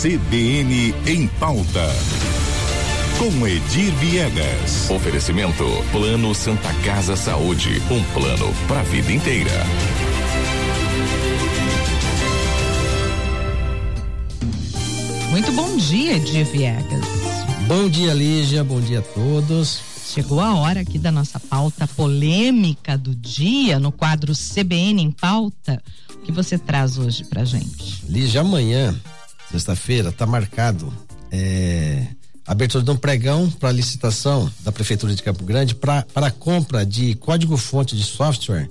CBN em pauta. Com Edir Viegas. Oferecimento Plano Santa Casa Saúde, um plano para a vida inteira. Muito bom dia, Edir Viegas. Bom dia, Lígia. Bom dia a todos. Chegou a hora aqui da nossa pauta polêmica do dia no quadro CBN em pauta. O que você traz hoje pra gente? Lígia, amanhã, sexta-feira, está marcado é, a abertura de um pregão para licitação da Prefeitura de Campo Grande para a compra de código-fonte de software,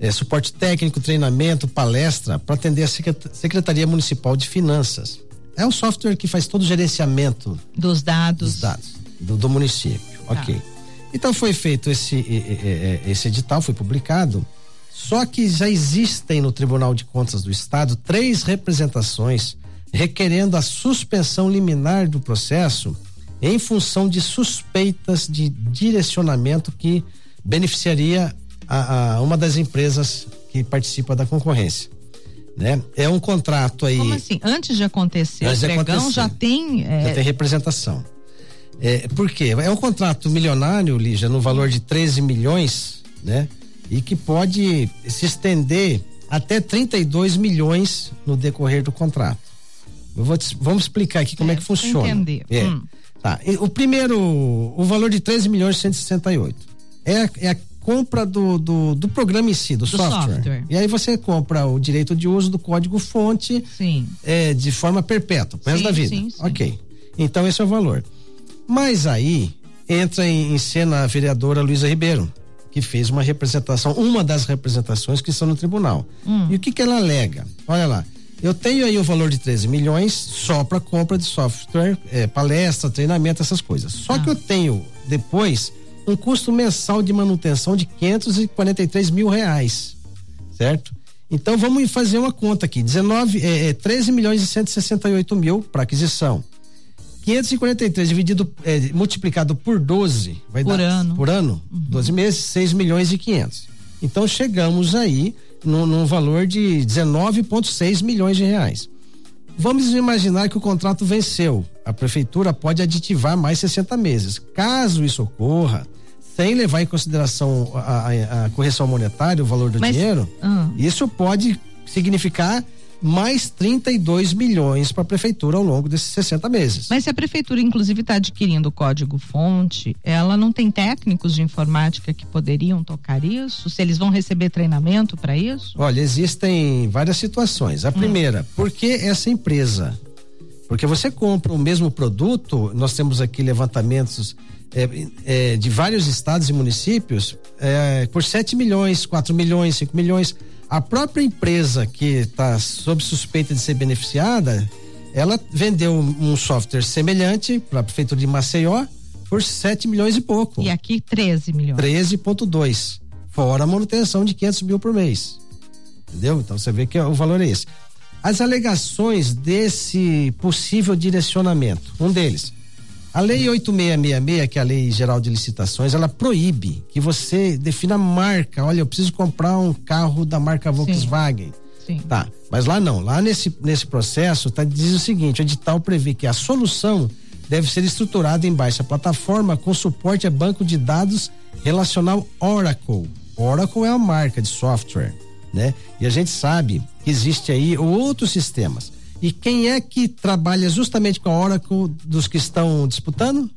é, suporte técnico, treinamento, palestra para atender a Secretaria Municipal de Finanças. É um software que faz todo o gerenciamento dos dados, dos dados do, do município. Tá. Ok. Então foi feito esse, esse edital, foi publicado. Só que já existem no Tribunal de Contas do Estado três representações requerendo a suspensão liminar do processo em função de suspeitas de direcionamento que beneficiaria a, a uma das empresas que participa da concorrência. Né? É um contrato aí. Como assim? Antes de acontecer Antes o pregão, já tem. É... Já tem representação. É, por quê? É um contrato milionário, Lígia, no valor de 13 milhões, né? E que pode se estender até 32 milhões no decorrer do contrato. Te, vamos explicar aqui como é, é que funciona. Entender. É. Hum. Tá. O primeiro, o valor de 13 milhões e 168 é, é a compra do, do, do, programa em si, do, do software. software. E aí você compra o direito de uso do código fonte é, de forma perpétua, pro resto da vida. Sim, sim. Ok. Então esse é o valor. Mas aí entra em, em cena a vereadora Luísa Ribeiro, que fez uma representação, uma das representações que estão no tribunal. Hum. E o que que ela alega? Olha lá, eu tenho aí o valor de 13 milhões só para compra de software, é, palestra, treinamento, essas coisas. Só ah. que eu tenho depois um custo mensal de manutenção de 543 mil reais, certo? Então vamos fazer uma conta aqui: 19, é, é 13 milhões e 168 mil para aquisição. 543 dividido, é, multiplicado por 12, vai por dar ano. por ano, uhum. 12 meses, 6 milhões e 500. Então chegamos aí num, num valor de 19,6 milhões de reais. Vamos imaginar que o contrato venceu. A prefeitura pode aditivar mais 60 meses. Caso isso ocorra, sem levar em consideração a, a, a correção monetária, o valor do Mas, dinheiro, uh. isso pode significar mais 32 milhões para a prefeitura ao longo desses 60 meses. Mas se a prefeitura, inclusive, está adquirindo o código-fonte, ela não tem técnicos de informática que poderiam tocar isso? Se eles vão receber treinamento para isso? Olha, existem várias situações. A hum. primeira, por que essa empresa? Porque você compra o mesmo produto, nós temos aqui levantamentos é, é, de vários estados e municípios é, por 7 milhões, 4 milhões, 5 milhões a própria empresa que está sob suspeita de ser beneficiada, ela vendeu um software semelhante para a prefeitura de Maceió por 7 milhões e pouco. E aqui 13 milhões. 13,2. Fora a manutenção de 500 mil por mês. Entendeu? Então você vê que o valor é esse. As alegações desse possível direcionamento, um deles, a lei 8666, que é a lei geral de licitações, ela proíbe que você defina a marca. Olha, eu preciso comprar um carro da marca Volkswagen. Sim. Sim. Tá. Mas lá não. Lá nesse, nesse processo tá, diz o seguinte: o edital prevê que a solução deve ser estruturada em baixa plataforma com suporte a banco de dados relacional Oracle. Oracle é uma marca de software, né? E a gente sabe que existe aí outros sistemas. E quem é que trabalha justamente com a Oracle dos que estão disputando?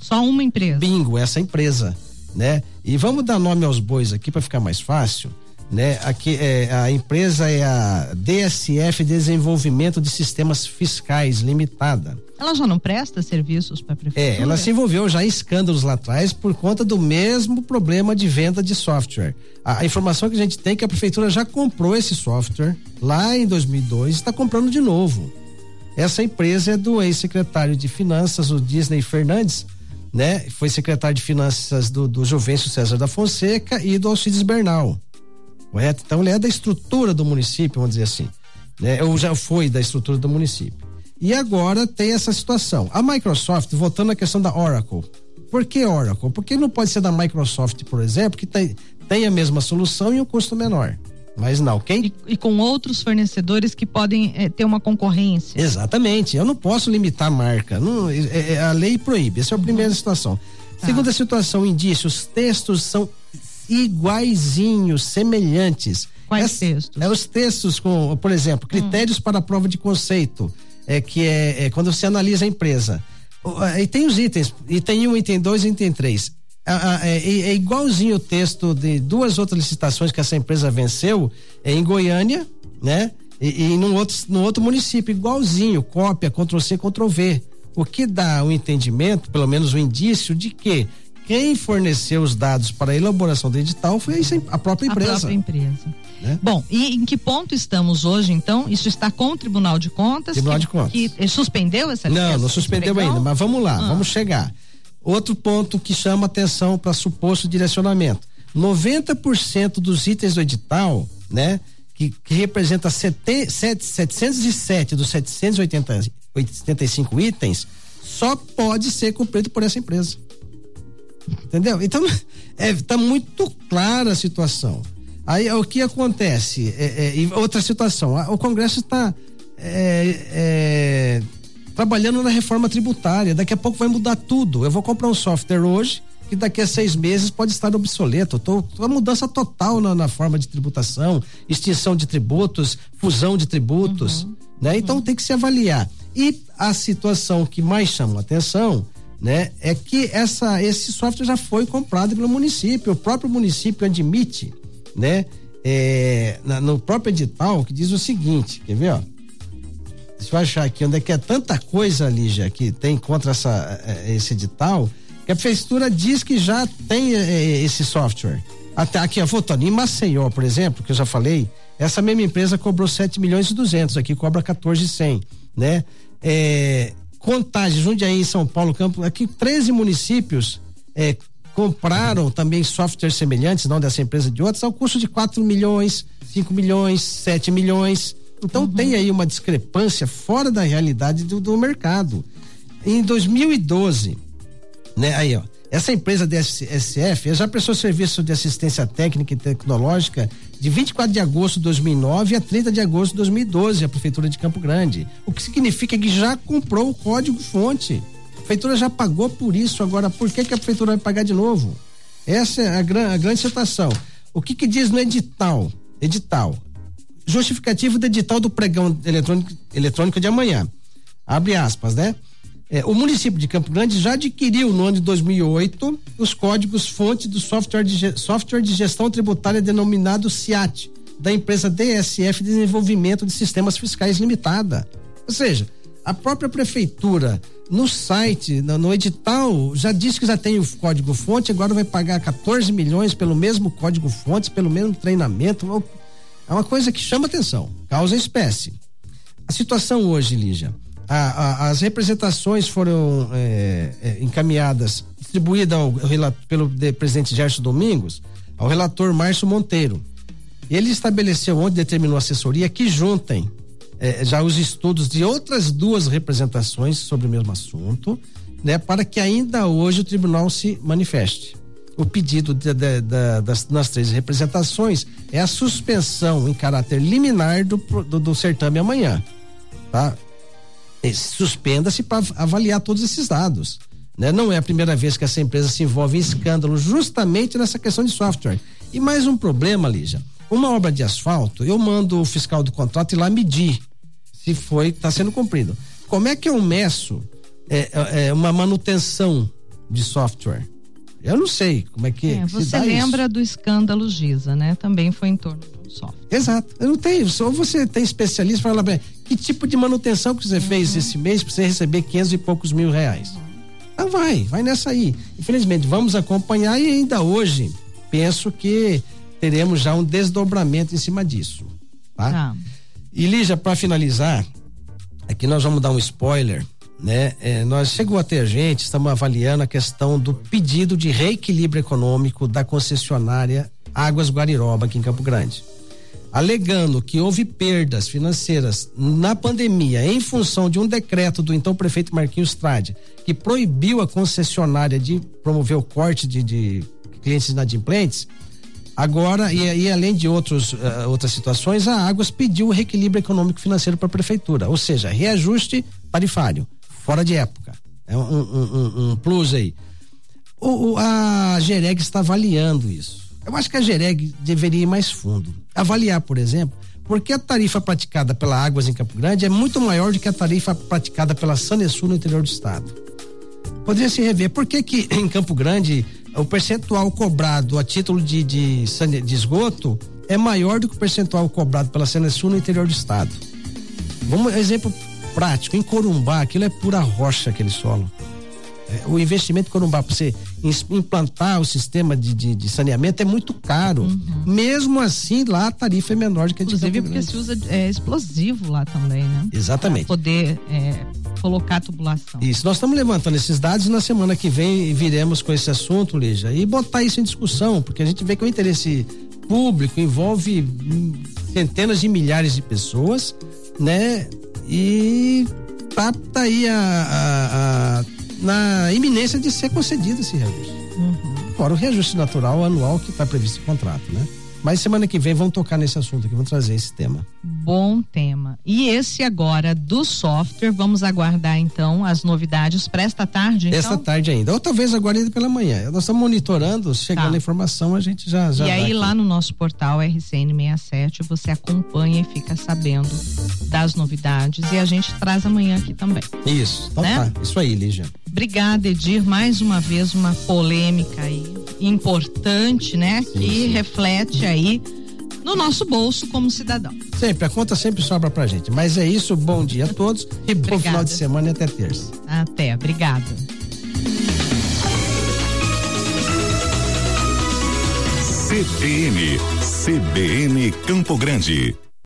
Só uma empresa. Bingo, essa empresa, né? E vamos dar nome aos bois aqui para ficar mais fácil, né? Aqui é, a empresa é a DSF Desenvolvimento de Sistemas Fiscais Limitada. Ela já não presta serviços para a prefeitura? É, ela se envolveu já em escândalos lá atrás por conta do mesmo problema de venda de software. A, a informação que a gente tem é que a prefeitura já comprou esse software lá em 2002 e está comprando de novo. Essa empresa é do ex-secretário de Finanças, o Disney Fernandes, né? Foi secretário de Finanças do, do Juvencio César da Fonseca e do Alcides Bernal. Correto? Então ele é da estrutura do município, vamos dizer assim. Né? Ou já foi da estrutura do município. E agora tem essa situação. A Microsoft, voltando à questão da Oracle. Por que Oracle? Porque não pode ser da Microsoft, por exemplo, que tem, tem a mesma solução e um custo menor. Mas não, quem. E, e com outros fornecedores que podem é, ter uma concorrência. Exatamente. Eu não posso limitar a marca. Não, é, é, a lei proíbe. Essa é a primeira situação. Tá. Segunda situação, indício: os textos são iguaizinhos, semelhantes. Quais Essa, textos? É os textos com, por exemplo, critérios hum. para a prova de conceito, é que é, é, quando você analisa a empresa. E tem os itens, item 1, um, item 2 e item 3. É, é, igualzinho o texto de duas outras licitações que essa empresa venceu é em Goiânia, né? E, e no, outro, no outro município, igualzinho, cópia, Ctrl C, Ctrl V. O que dá o um entendimento, pelo menos o um indício, de que quem forneceu os dados para a elaboração do edital foi a própria empresa. A própria empresa. Né? Bom, e em que ponto estamos hoje, então? Isso está com o Tribunal de Contas? Tribunal que, de Contas. Que suspendeu essa Não, não suspendeu ainda, mas vamos lá, ah. vamos chegar. Outro ponto que chama atenção para suposto direcionamento. 90% dos itens do edital, né? Que, que representa sete, sete, 707 dos 785 itens, só pode ser cumprido por essa empresa. Entendeu? Então, é, tá muito clara a situação. Aí o que acontece? É, é, outra situação, o Congresso está é, é, trabalhando na reforma tributária. Daqui a pouco vai mudar tudo. Eu vou comprar um software hoje que daqui a seis meses pode estar obsoleto. Tô, tô mudança total na, na, forma de tributação, extinção de tributos, fusão de tributos, uhum. né? Então uhum. tem que se avaliar. E a situação que mais chama a atenção né? É que essa, esse software já foi comprado pelo município, o próprio município admite, né? É, na, no próprio edital que diz o seguinte, quer ver, ó? Deixa eu achar aqui onde é que é tanta coisa, Lígia, que tem contra essa, é, esse edital, que a prefeitura diz que já tem é, esse software. Até aqui, a em Maceió, por exemplo, que eu já falei, essa mesma empresa cobrou 7 milhões e 200, aqui cobra 14 100, né? É, Contagem, Jundiaí e São Paulo, Campo, aqui 13 municípios é, compraram também softwares semelhantes, não dessa empresa de outras, ao custo de 4 milhões, 5 milhões, 7 milhões. Então uhum. tem aí uma discrepância fora da realidade do, do mercado. Em 2012, né, aí ó, essa empresa DSF já prestou serviço de assistência técnica e tecnológica de 24 de agosto de 2009 a 30 de agosto de 2012, a Prefeitura de Campo Grande. O que significa que já comprou o código-fonte. A Prefeitura já pagou por isso, agora por que, que a Prefeitura vai pagar de novo? Essa é a, gran, a grande situação. O que, que diz no edital? Edital. Justificativo do edital do pregão eletrônico, eletrônico de amanhã. Abre aspas, né? É, o município de Campo Grande já adquiriu no ano de 2008 os códigos fonte do software de, software de gestão tributária denominado CIAT, da empresa DSF Desenvolvimento de Sistemas Fiscais Limitada. Ou seja, a própria prefeitura no site, no, no, edital, já disse que já tem o código fonte, agora vai pagar 14 milhões pelo mesmo código fonte, pelo mesmo treinamento. É uma coisa que chama atenção, causa espécie. A situação hoje, Lígia, a, a, as representações foram é, é, encaminhadas, distribuídas ao, pelo presidente Gerson Domingos, ao relator Márcio Monteiro. Ele estabeleceu onde determinou a assessoria que juntem é, já os estudos de outras duas representações sobre o mesmo assunto, né, para que ainda hoje o tribunal se manifeste. O pedido de, de, de, das, nas três representações é a suspensão em caráter liminar do, do, do certame amanhã. Tá? Suspenda-se para avaliar todos esses dados. Né? Não é a primeira vez que essa empresa se envolve em escândalo justamente nessa questão de software. E mais um problema, Lígia. Uma obra de asfalto, eu mando o fiscal do contrato ir lá medir se foi, está sendo cumprido. Como é que eu meço é, é, uma manutenção de software? Eu não sei como é que. É, você lembra isso. do escândalo Giza, né? Também foi em torno um software. Exato. Eu não tenho. Só você tem especialista para falar bem. Que tipo de manutenção que você uhum. fez esse mês para você receber 500 e poucos mil reais? Uhum. Então vai, vai nessa aí. Infelizmente, vamos acompanhar e ainda hoje penso que teremos já um desdobramento em cima disso. Tá? tá. E Lígia, para finalizar, aqui nós vamos dar um spoiler né? É, nós chegou até a gente, estamos avaliando a questão do pedido de reequilíbrio econômico da concessionária Águas Guariroba aqui em Campo Grande. Alegando que houve perdas financeiras na pandemia em função de um decreto do então prefeito Marquinhos Trade, que proibiu a concessionária de promover o corte de, de clientes inadimplentes, Agora, e, e além de outros, uh, outras situações, a Águas pediu o reequilíbrio econômico financeiro para a prefeitura, ou seja, reajuste tarifário, fora de época. É um, um, um, um plus aí. O, o, a Gereg está avaliando isso. Eu acho que a Gereg deveria ir mais fundo. Avaliar, por exemplo, porque a tarifa praticada pela Águas em Campo Grande é muito maior do que a tarifa praticada pela Sanesul no interior do estado. Poderia se rever. Por que que em Campo Grande o percentual cobrado a título de, de, de esgoto é maior do que o percentual cobrado pela Senesul no interior do estado. Vamos, exemplo prático, em Corumbá, aquilo é pura rocha, aquele solo. É, o investimento em Corumbá para você implantar o sistema de, de, de saneamento é muito caro. Uhum. Mesmo assim, lá a tarifa é menor do que a de Inclusive porque se usa é, explosivo lá também, né? Exatamente. Pra poder é, colocar a tubulação. Isso, nós estamos levantando esses dados e na semana que vem viremos com esse assunto, Lígia, e botar isso em discussão, porque a gente vê que o interesse público envolve centenas de milhares de pessoas, né? E tá, tá aí a, a na iminência de ser concedido esse reajuste. Uhum. Fora o reajuste natural anual que está previsto no contrato, né? Mas semana que vem vamos tocar nesse assunto aqui, vamos trazer esse tema. Bom tema. E esse agora do software, vamos aguardar então as novidades para esta tarde? Então? Esta tarde ainda, ou talvez agora ainda pela manhã. Nós estamos monitorando, chegando tá. a informação, a gente já. já e aí aqui. lá no nosso portal RCN67 você acompanha e fica sabendo das novidades e a gente traz amanhã aqui também. Isso, então né? tá. Isso aí, Lígia. Obrigada, Edir. Mais uma vez, uma polêmica aí importante, né? Sim, que sim. reflete aí no nosso bolso como cidadão. Sempre, a conta sempre sobra pra gente. Mas é isso, bom dia a todos e bom obrigada. final de semana e até terça. Até, obrigada. CBN, CBN Campo Grande.